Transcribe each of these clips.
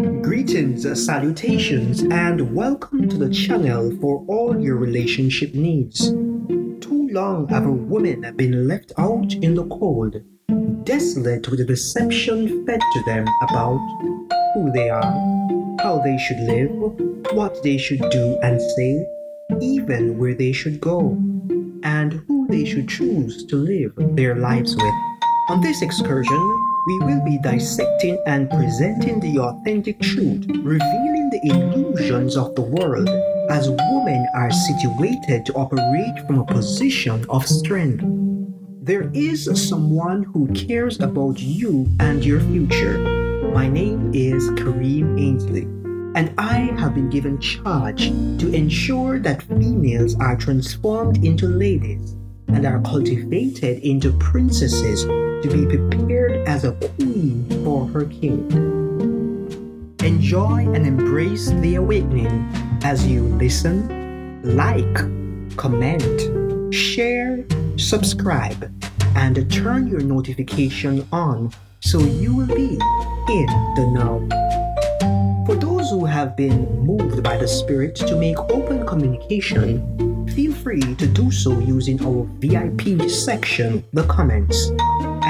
Greetings, salutations, and welcome to the channel for all your relationship needs. Too long have women been left out in the cold, desolate with the deception fed to them about who they are, how they should live, what they should do and say, even where they should go, and who they should choose to live their lives with. On this excursion, we will be dissecting and presenting the authentic truth, revealing the illusions of the world as women are situated to operate from a position of strength. There is someone who cares about you and your future. My name is Kareem Ainsley, and I have been given charge to ensure that females are transformed into ladies and are cultivated into princesses to be prepared as a queen for her king. Enjoy and embrace the awakening as you listen, like, comment, share, subscribe, and turn your notification on so you will be in the know. For those who have been moved by the Spirit to make open communication, feel free to do so using our VIP section, the comments.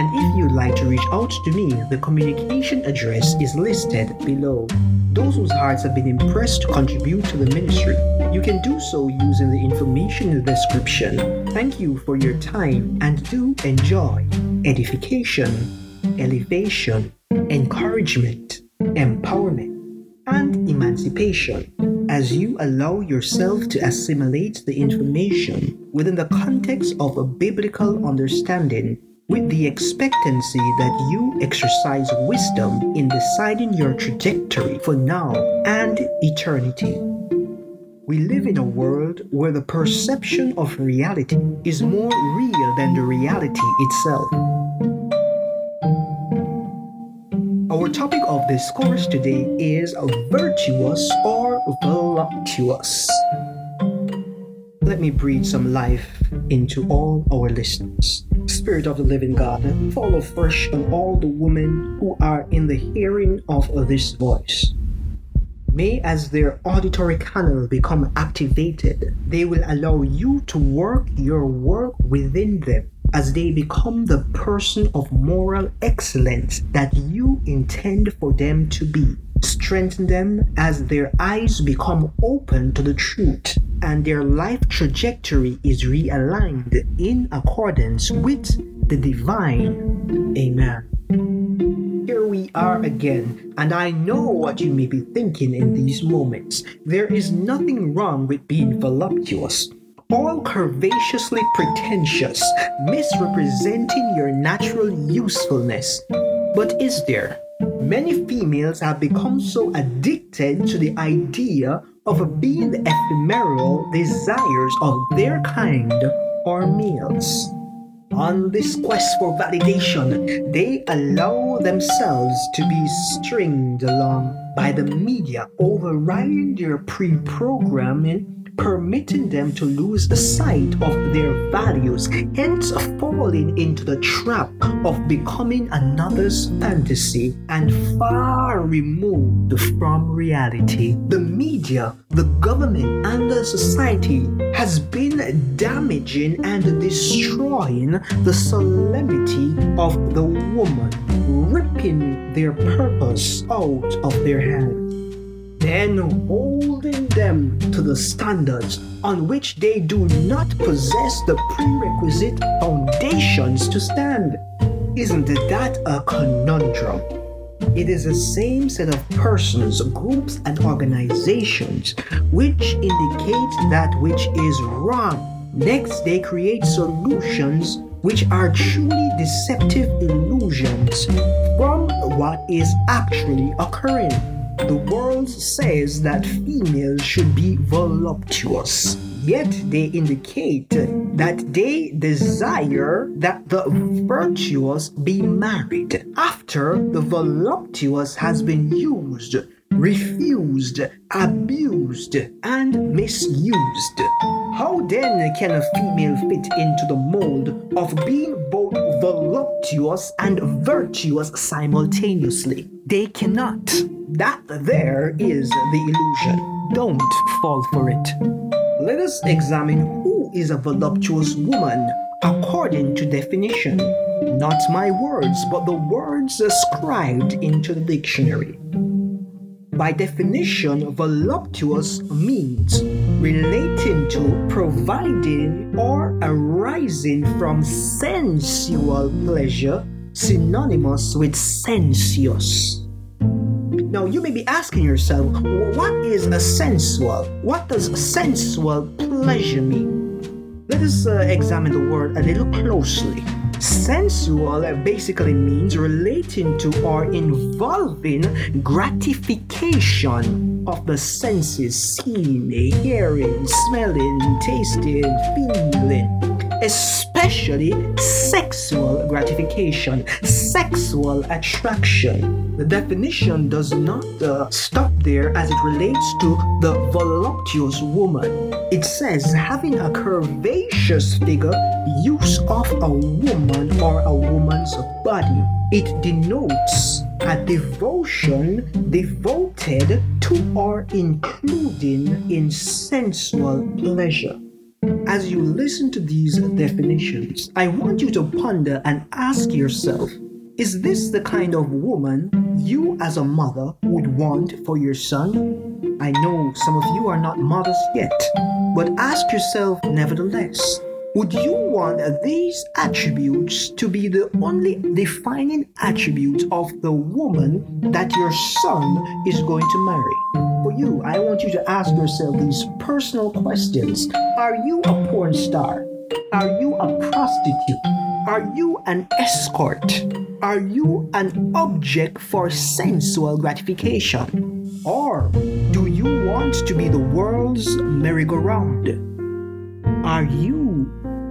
And if you'd like to reach out to me, the communication address is listed below. Those whose hearts have been impressed to contribute to the ministry, you can do so using the information in the description. Thank you for your time and do enjoy edification, elevation, encouragement, empowerment, and emancipation as you allow yourself to assimilate the information within the context of a biblical understanding with the expectancy that you exercise wisdom in deciding your trajectory for now and eternity. We live in a world where the perception of reality is more real than the reality itself. Our topic of discourse today is virtuous or voluptuous. Let me breathe some life into all our listeners. Spirit of the living God, fall afresh on all the women who are in the hearing of this voice. May, as their auditory canal become activated, they will allow you to work your work within them as they become the person of moral excellence that you intend for them to be. Strengthen them as their eyes become open to the truth and their life trajectory is realigned in accordance with the divine. Amen. Here we are again, and I know what you may be thinking in these moments. There is nothing wrong with being voluptuous all curvaceously pretentious, misrepresenting your natural usefulness. But is there? Many females have become so addicted to the idea of being the ephemeral desires of their kind or males. On this quest for validation, they allow themselves to be stringed along by the media, overriding their pre programming permitting them to lose the sight of their values, hence falling into the trap of becoming another's fantasy and far removed from reality. The media, the government, and the society has been damaging and destroying the solemnity of the woman, ripping their purpose out of their hands then holding them to the standards on which they do not possess the prerequisite foundations to stand. Isn't that a conundrum? It is the same set of persons, groups, and organizations which indicate that which is wrong. Next, they create solutions which are truly deceptive illusions from what is actually occurring. The world says that females should be voluptuous, yet they indicate that they desire that the virtuous be married after the voluptuous has been used refused, abused, and misused. How then can a female fit into the mold of being both voluptuous and virtuous simultaneously? They cannot. That there is the illusion. Don't fall for it. Let us examine who is a voluptuous woman according to definition. Not my words, but the words ascribed into the dictionary. By definition, voluptuous means relating to, providing, or arising from sensual pleasure, synonymous with sensuous. Now, you may be asking yourself, what is a sensual? What does sensual pleasure mean? Let us uh, examine the word a little closely. Sensual uh, basically means relating to or involving gratification of the senses seeing, hearing, smelling, tasting, feeling, especially sexual gratification, sexual attraction. The definition does not uh, stop there as it relates to the voluptuous woman. It says having a curvaceous figure, use of a woman or a woman's body. It denotes a devotion devoted to or including in sensual pleasure. As you listen to these definitions, I want you to ponder and ask yourself is this the kind of woman you as a mother would want for your son? I know some of you are not mothers yet, but ask yourself nevertheless would you want these attributes to be the only defining attributes of the woman that your son is going to marry? For you, I want you to ask yourself these personal questions Are you a porn star? Are you a prostitute? Are you an escort? Are you an object for sensual gratification? Or do you want to be the world's merry-go-round? Are you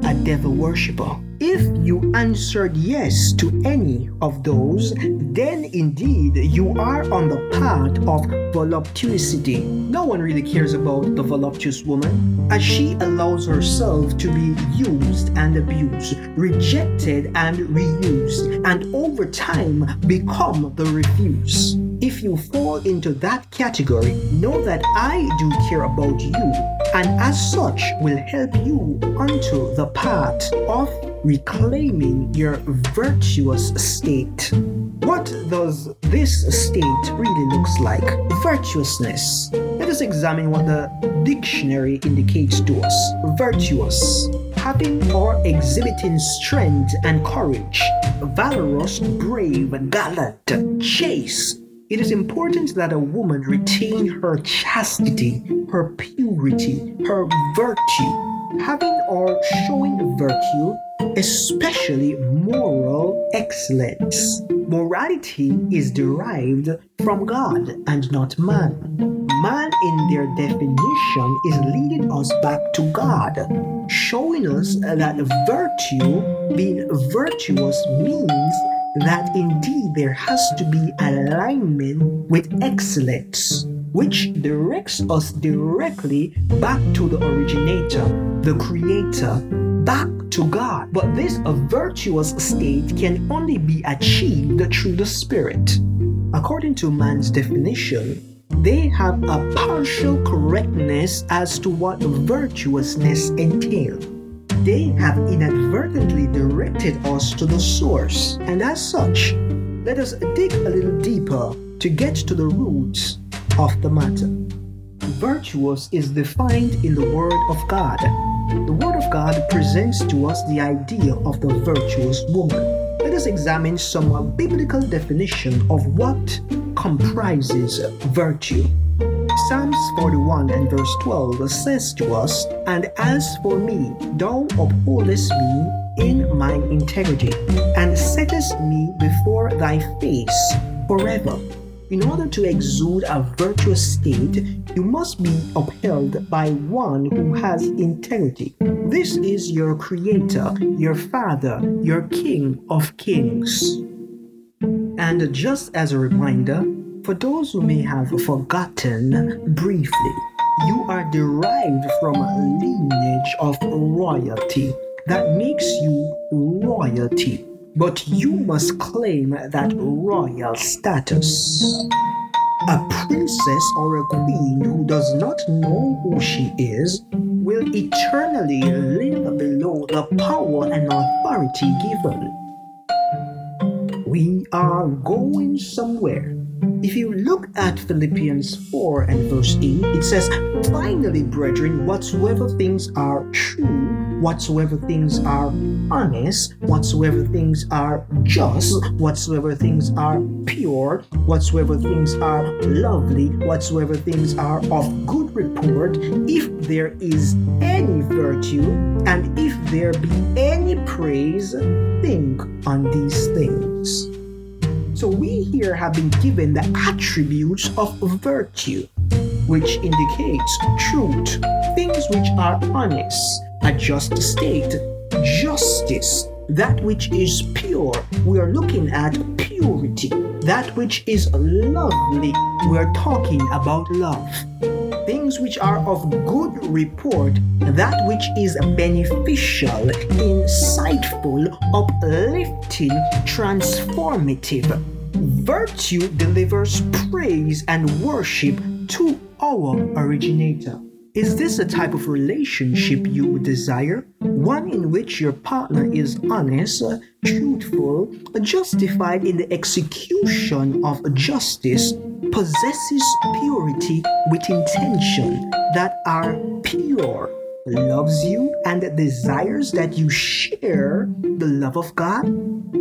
a devil worshiper? If you answered yes to any of those, then indeed you are on the path of voluptuosity. No one really cares about the voluptuous woman, as she allows herself to be used and abused, rejected and reused, and over time become the refuse. If you fall into that category, know that I do care about you, and as such will help you onto the path of reclaiming your virtuous state. What does this state really looks like? Virtuousness. Let us examine what the dictionary indicates to us. Virtuous. Having or exhibiting strength and courage. Valorous, brave, and gallant, chaste. It is important that a woman retain her chastity, her purity, her virtue. Having or showing virtue especially moral excellence. Morality is derived from God and not man. Man, in their definition, is leading us back to God, showing us that virtue, being virtuous, means that indeed there has to be alignment with excellence, which directs us directly back to the originator, the creator, back to God. But this a virtuous state can only be achieved through the Spirit. According to man's definition, they have a partial correctness as to what virtuousness entails. They have inadvertently directed us to the source, and as such, let us dig a little deeper to get to the roots of the matter. Virtuous is defined in the Word of God the Word of God presents to us the idea of the virtuous woman. Let us examine some biblical definition of what comprises virtue. Psalms 41 and verse 12 says to us, And as for me, thou upholdest me in mine integrity, and settest me before thy face forever. In order to exude a virtuous state, you must be upheld by one who has integrity. This is your Creator, your Father, your King of Kings. And just as a reminder, For those who may have forgotten briefly, you are derived from a lineage of royalty that makes you royalty. But you must claim that royal status. A princess or a queen who does not know who she is will eternally live below the power and authority given. We are going somewhere. If you look at Philippians 4 and verse 8, it says, Finally, brethren, whatsoever things are true, whatsoever things are honest, whatsoever things are just, whatsoever things are pure, whatsoever things are lovely, whatsoever things are of good report, if there is any virtue, and if there be any praise, think on these things. So we here have been given the attributes of virtue, which indicates truth, things which are honest, a just state, justice, that which is pure. We are looking at purity. That which is lovely. We are talking about love. Things which are of good report, that which is beneficial, insightful, uplifting, transformative. Virtue delivers praise and worship to our originator. Is this a type of relationship you desire? One in which your partner is honest, truthful, justified in the execution of justice, possesses purity with intention that are pure, loves you, and desires that you share the love of God?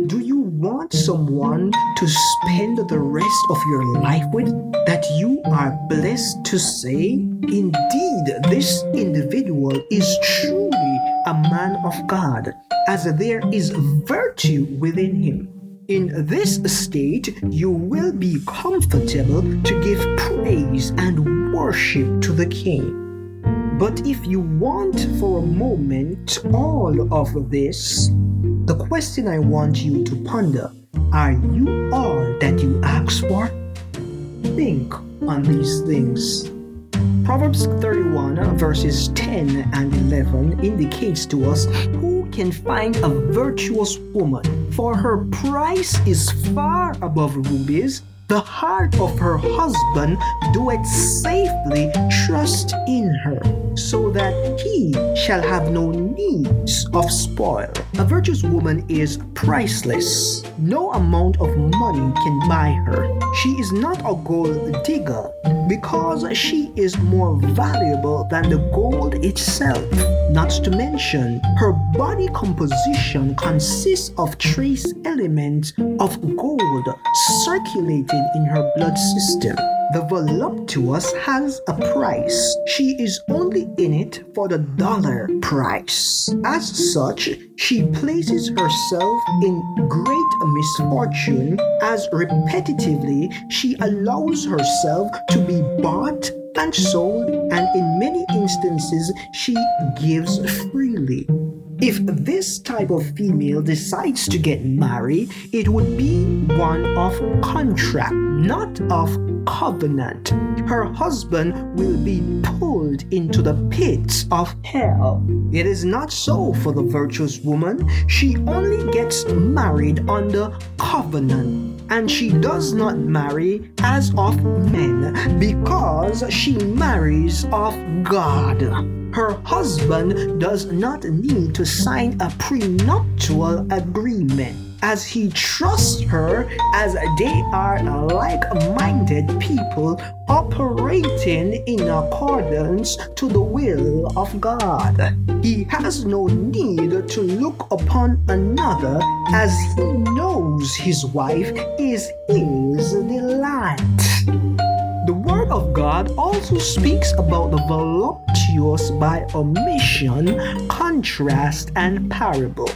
Do you want someone to spend the rest of your life with that you are blessed to say, Indeed, this individual is truly a man of God, as there is virtue within him. In this state, you will be comfortable to give praise and worship to the King. But if you want for a moment all of this, the question I want you to ponder are you all that you ask for? Think on these things. Proverbs 31, uh, verses 10 and 11 indicates to us who can find a virtuous woman, for her price is far above rubies. The heart of her husband doeth safely trust in her so that he shall have no needs of spoil. A virtuous woman is priceless. No amount of money can buy her. She is not a gold digger because she is more valuable than the gold itself. Not to mention, her body composition consists of trace elements of gold circulating in her blood system. The voluptuous has a price. She is only in it for the dollar price. As such, she places herself in great misfortune as repetitively she allows herself to be bought and sold, and in many instances, she gives freely. If this type of female decides to get married, it would be one of contract, not of covenant. Her husband will be pulled into the pits of hell. It is not so for the virtuous woman. She only gets married under covenant. And she does not marry as of men because she marries of God. Her husband does not need to sign a prenuptial agreement as he trusts her as they are like minded people operating in accordance to the will of God. He has no need to look upon another as he knows his wife is his delight. The Word of God also speaks about the voluptuous by omission, contrast, and parable.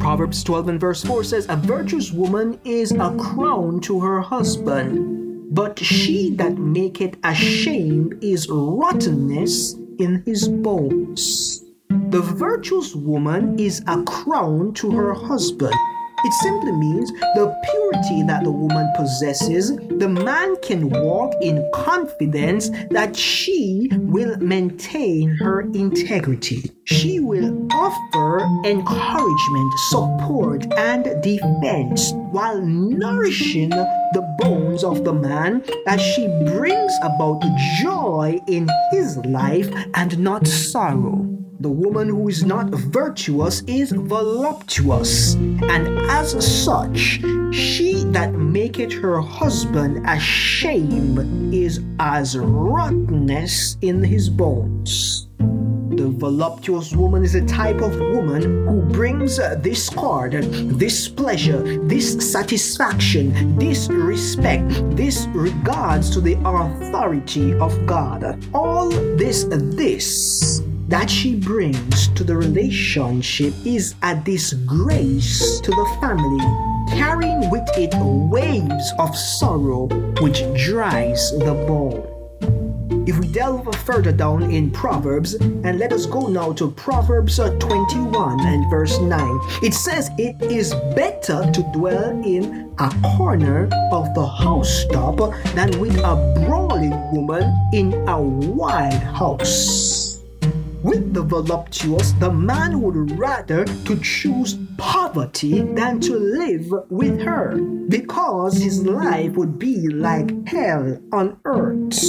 Proverbs 12 and verse 4 says, A virtuous woman is a crown to her husband, but she that maketh shame is rottenness in his bones. The virtuous woman is a crown to her husband. It simply means the purity that the woman possesses, the man can walk in confidence that she will maintain her integrity. She will offer encouragement, support, and defense while nourishing the bones of the man as she brings about joy in his life and not sorrow. The woman who is not virtuous is voluptuous, and as such, she that maketh her husband ashamed is as rottenness in his bones. The voluptuous woman is a type of woman who brings discord, this pleasure, this satisfaction, this respect, this regards to the authority of God. All this, this that she brings to the relationship is a disgrace to the family, carrying with it waves of sorrow which dries the bone. If we delve further down in Proverbs, and let us go now to Proverbs 21 and verse 9, it says, It is better to dwell in a corner of the housetop than with a brawling woman in a wide house. With the voluptuous, the man would rather to choose poverty than to live with her, because his life would be like hell on earth.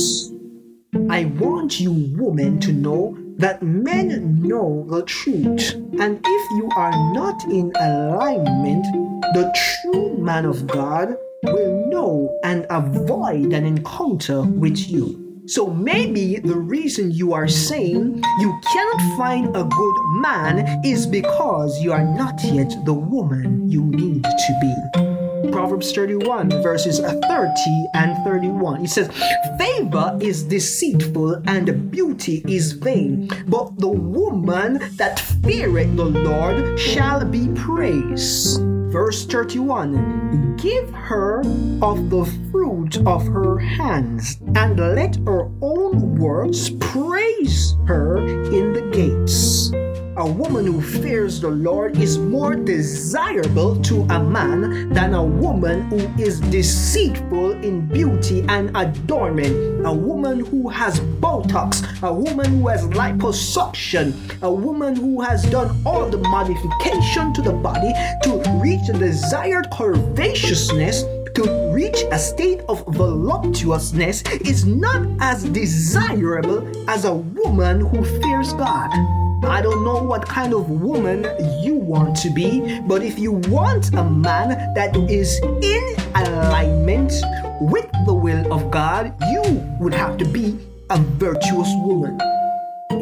I want you, women, to know that men know the truth, and if you are not in alignment, the true man of God will know and avoid an encounter with you. So maybe the reason you are saying you cannot find a good man is because you are not yet the woman you need to be. Proverbs 31, verses uh, 30 and 31. It says, Favor is deceitful and beauty is vain, but the woman that feareth the Lord shall be praised. Verse 31 Give her of the fruit of her hands, and let her own words praise her in the gates. A woman who fears the Lord is more desirable to a man than a woman who is deceitful in beauty and adornment. A woman who has Botox, a woman who has liposuction, a woman who has done all the modification to the body to reach the desired curvaceousness to reach a state of voluptuousness is not as desirable as a woman who fears God. I don't know what kind of woman you want to be, but if you want a man that is in alignment with the will of God, you would have to be a virtuous woman.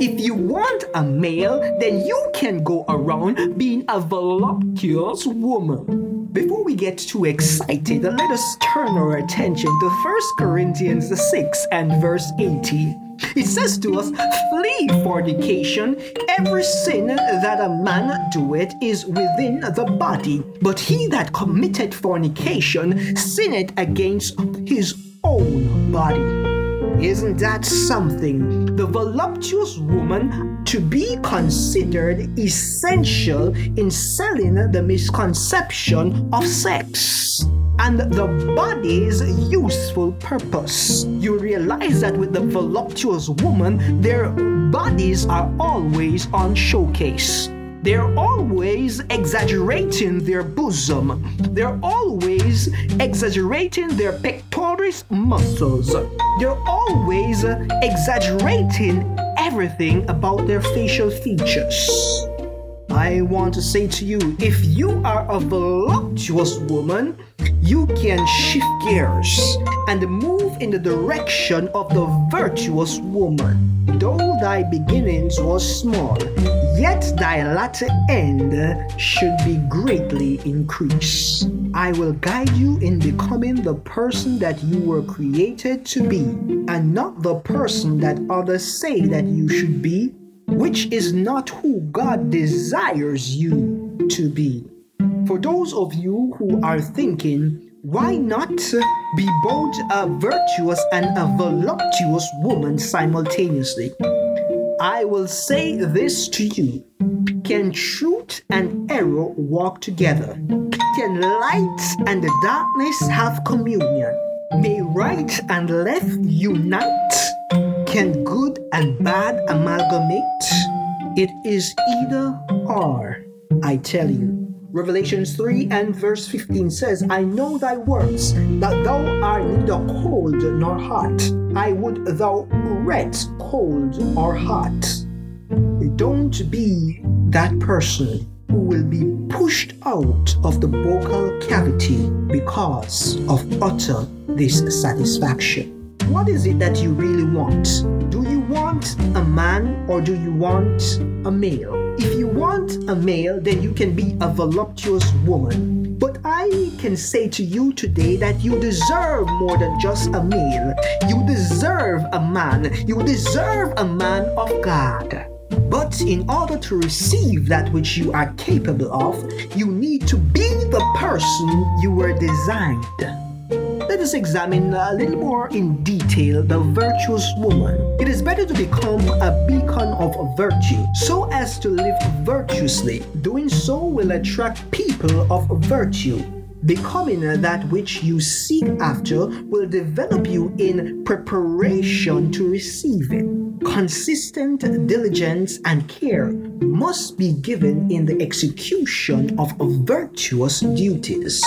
If you want a male, then you can go around being a voluptuous woman. Before we get too excited, let us turn our attention to 1 Corinthians 6 and verse 18. It says to us, Flee fornication. Every sin that a man doeth is within the body, but he that committed fornication sinned against his own body. Isn't that something? The voluptuous woman to be considered essential in selling the misconception of sex and the body's useful purpose. You realize that with the voluptuous woman, their bodies are always on showcase. They're always exaggerating their bosom. They're always exaggerating their pectoris muscles. They're always exaggerating everything about their facial features. I want to say to you if you are a voluptuous woman, you can shift gears and move in the direction of the virtuous woman. Though thy beginnings was small, yet thy latter end should be greatly increased. I will guide you in becoming the person that you were created to be, and not the person that others say that you should be which is not who God desires you to be. For those of you who are thinking, why not be both a virtuous and a voluptuous woman simultaneously? I will say this to you Can truth and error walk together? Can light and darkness have communion? May right and left unite? Can good and bad amalgamate? It is either or, I tell you. Revelations 3 and verse 15 says, I know thy works, that thou art neither cold nor hot. I would thou wert cold or hot. Don't be that person who will be pushed out of the vocal cavity because of utter dissatisfaction. What is it that you really want? Do you want a man or do you want a male? If you want a male, then you can be a voluptuous woman. But I can say to you today that you deserve more than just a male. You deserve a man. You deserve a man of God. But in order to receive that which you are capable of, you need to be the person you were designed let us examine a little more in detail the virtuous woman. It is better to become a beacon of virtue so as to live virtuously. Doing so will attract people of virtue. Becoming that which you seek after will develop you in preparation to receive it. Consistent diligence and care must be given in the execution of virtuous duties.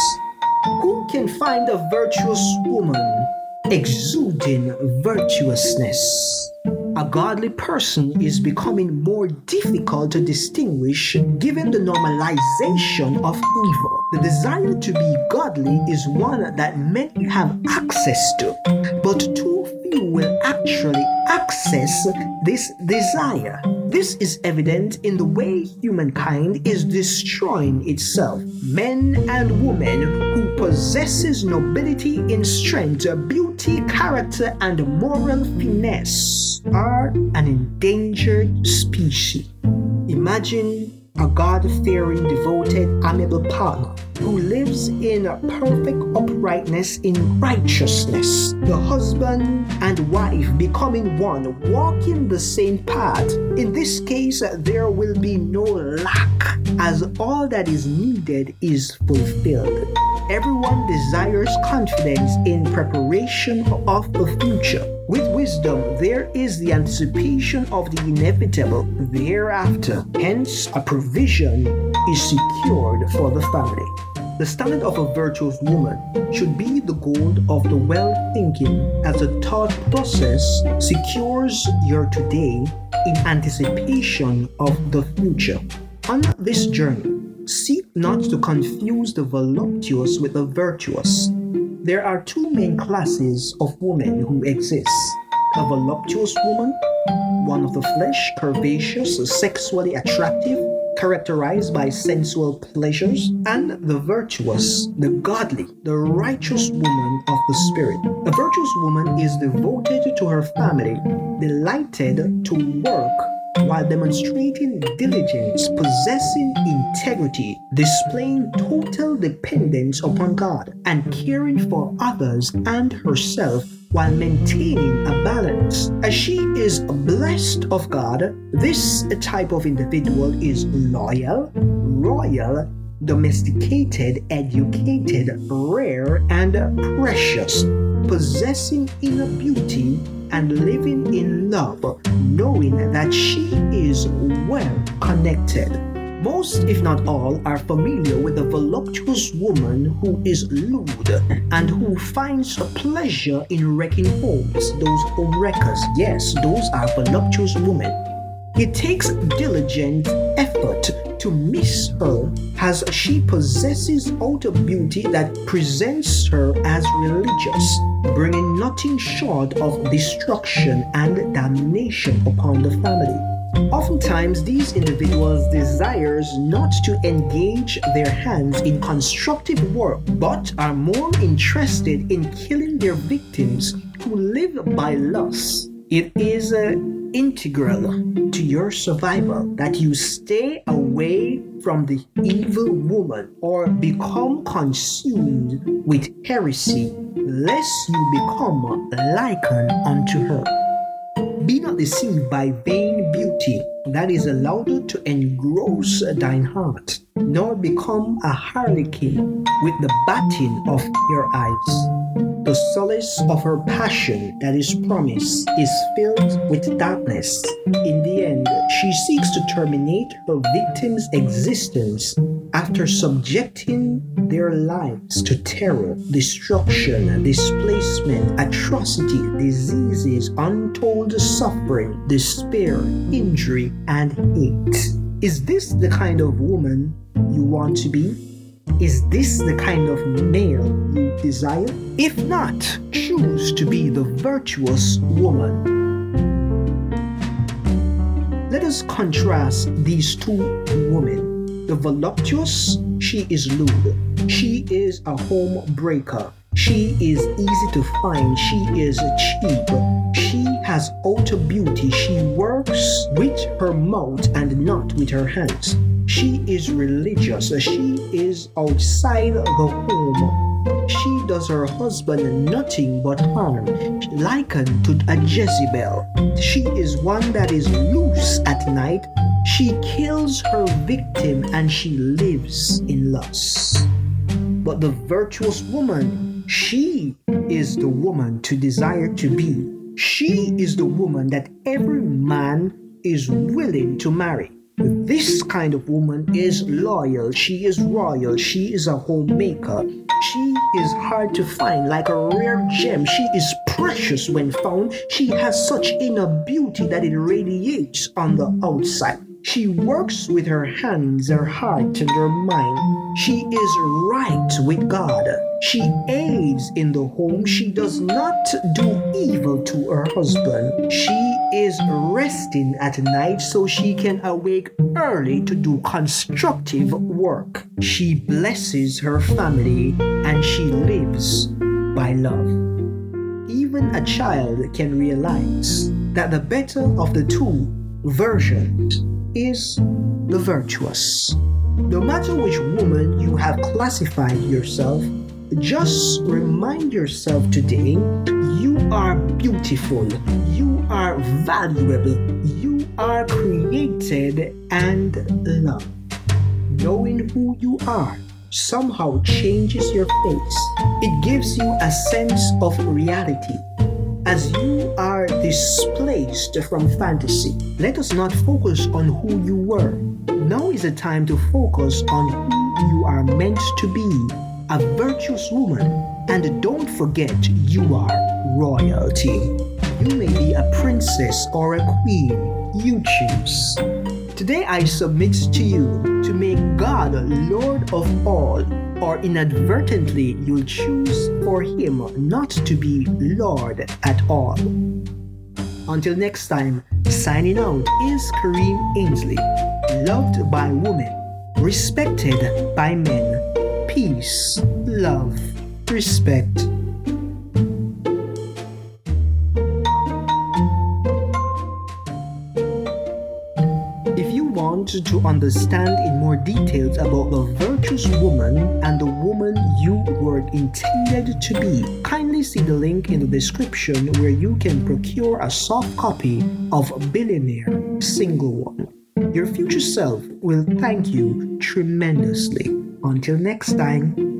Who can find a virtuous woman exuding virtuousness? A godly person is becoming more difficult to distinguish given the normalization of evil. The desire to be godly is one that many have access to, but too few will actually access this desire. This is evident in the way humankind is destroying itself. Men and women who possesses nobility in strength, beauty, character, and moral finesse are an endangered species. Imagine a God fearing, devoted, amiable partner who lives in a perfect uprightness in righteousness. The husband and wife becoming one, walking the same path. In this case, there will be no lack, as all that is needed is fulfilled. Everyone desires confidence in preparation of the future. With wisdom, there is the anticipation of the inevitable thereafter. Hence, a provision is secured for the family. The standard of a virtuous woman should be the goal of the well thinking, as the thought process secures your today in anticipation of the future. On this journey, seek not to confuse the voluptuous with the virtuous. There are two main classes of women who exist a voluptuous woman, one of the flesh, curvaceous, sexually attractive, characterized by sensual pleasures, and the virtuous, the godly, the righteous woman of the spirit. A virtuous woman is devoted to her family, delighted to work while demonstrating diligence, possessing integrity, displaying total dependence upon God, and caring for others and herself while maintaining a balance. As she is blessed of God, this type of individual is loyal, royal, domesticated, educated, rare, and precious, possessing inner beauty and living in love, knowing that she is well connected. Most, if not all, are familiar with the voluptuous woman who is lewd and who finds pleasure in wrecking homes. Those home wreckers, yes, those are voluptuous women. It takes diligent effort to miss her as she possesses outer beauty that presents her as religious, bringing nothing short of destruction and damnation upon the family. Oftentimes, these individuals desires not to engage their hands in constructive work, but are more interested in killing their victims who live by lust. It is uh, integral to your survival that you stay away from the evil woman or become consumed with heresy, lest you become likened unto her. Be not deceived by vain beauty that is allowed to engross thine heart, nor become a harlequin with the batting of your eyes. The solace of her passion that is promised is filled with darkness. In the end, she seeks to terminate her victim's existence after subjecting their lives to terror, destruction, displacement, atrocity, diseases, untold suffering, despair, injury, and hate. Is this the kind of woman you want to be? Is this the kind of male you desire? If not, choose to be the virtuous woman. Let us contrast these two women. The voluptuous, she is lewd. She is a home breaker. She is easy to find. She is cheap. She has outer beauty. She works with her mouth and not with her hands. She is religious. She is outside the home. She does her husband nothing but harm, likened to a Jezebel. She is one that is loose at night. She kills her victim and she lives in lust. But the virtuous woman, she is the woman to desire to be. She is the woman that every man is willing to marry. This kind of woman is loyal, she is royal, she is a homemaker. She is hard to find like a rare gem. She is precious when found. She has such inner beauty that it radiates on the outside. She works with her hands, her heart, and her mind. She is right with God. She aids in the home. She does not do evil to her husband. She is resting at night so she can awake early to do constructive work. She blesses her family and she lives by love. Even a child can realize that the better of the two versions is the virtuous. No matter which woman you have classified yourself, just remind yourself today you are beautiful, you are valuable, you are created and loved. Knowing who you are somehow changes your face. It gives you a sense of reality as you are displaced from fantasy, let us not focus on who you were. Now is the time to focus on who you are meant to be a virtuous woman. And don't forget, you are royalty. You may be a princess or a queen. You choose. Today I submit to you to make God Lord of all or inadvertently you'll choose for him not to be Lord at all. Until next time, signing out is Kareem Ainsley, loved by women, respected by men. Peace, love, respect. If you want to understand in more details about the virtuous woman and the woman you were intended to be, kindly see the link in the description where you can procure a soft copy of Billionaire Single One. Your future self will thank you tremendously. Until next time,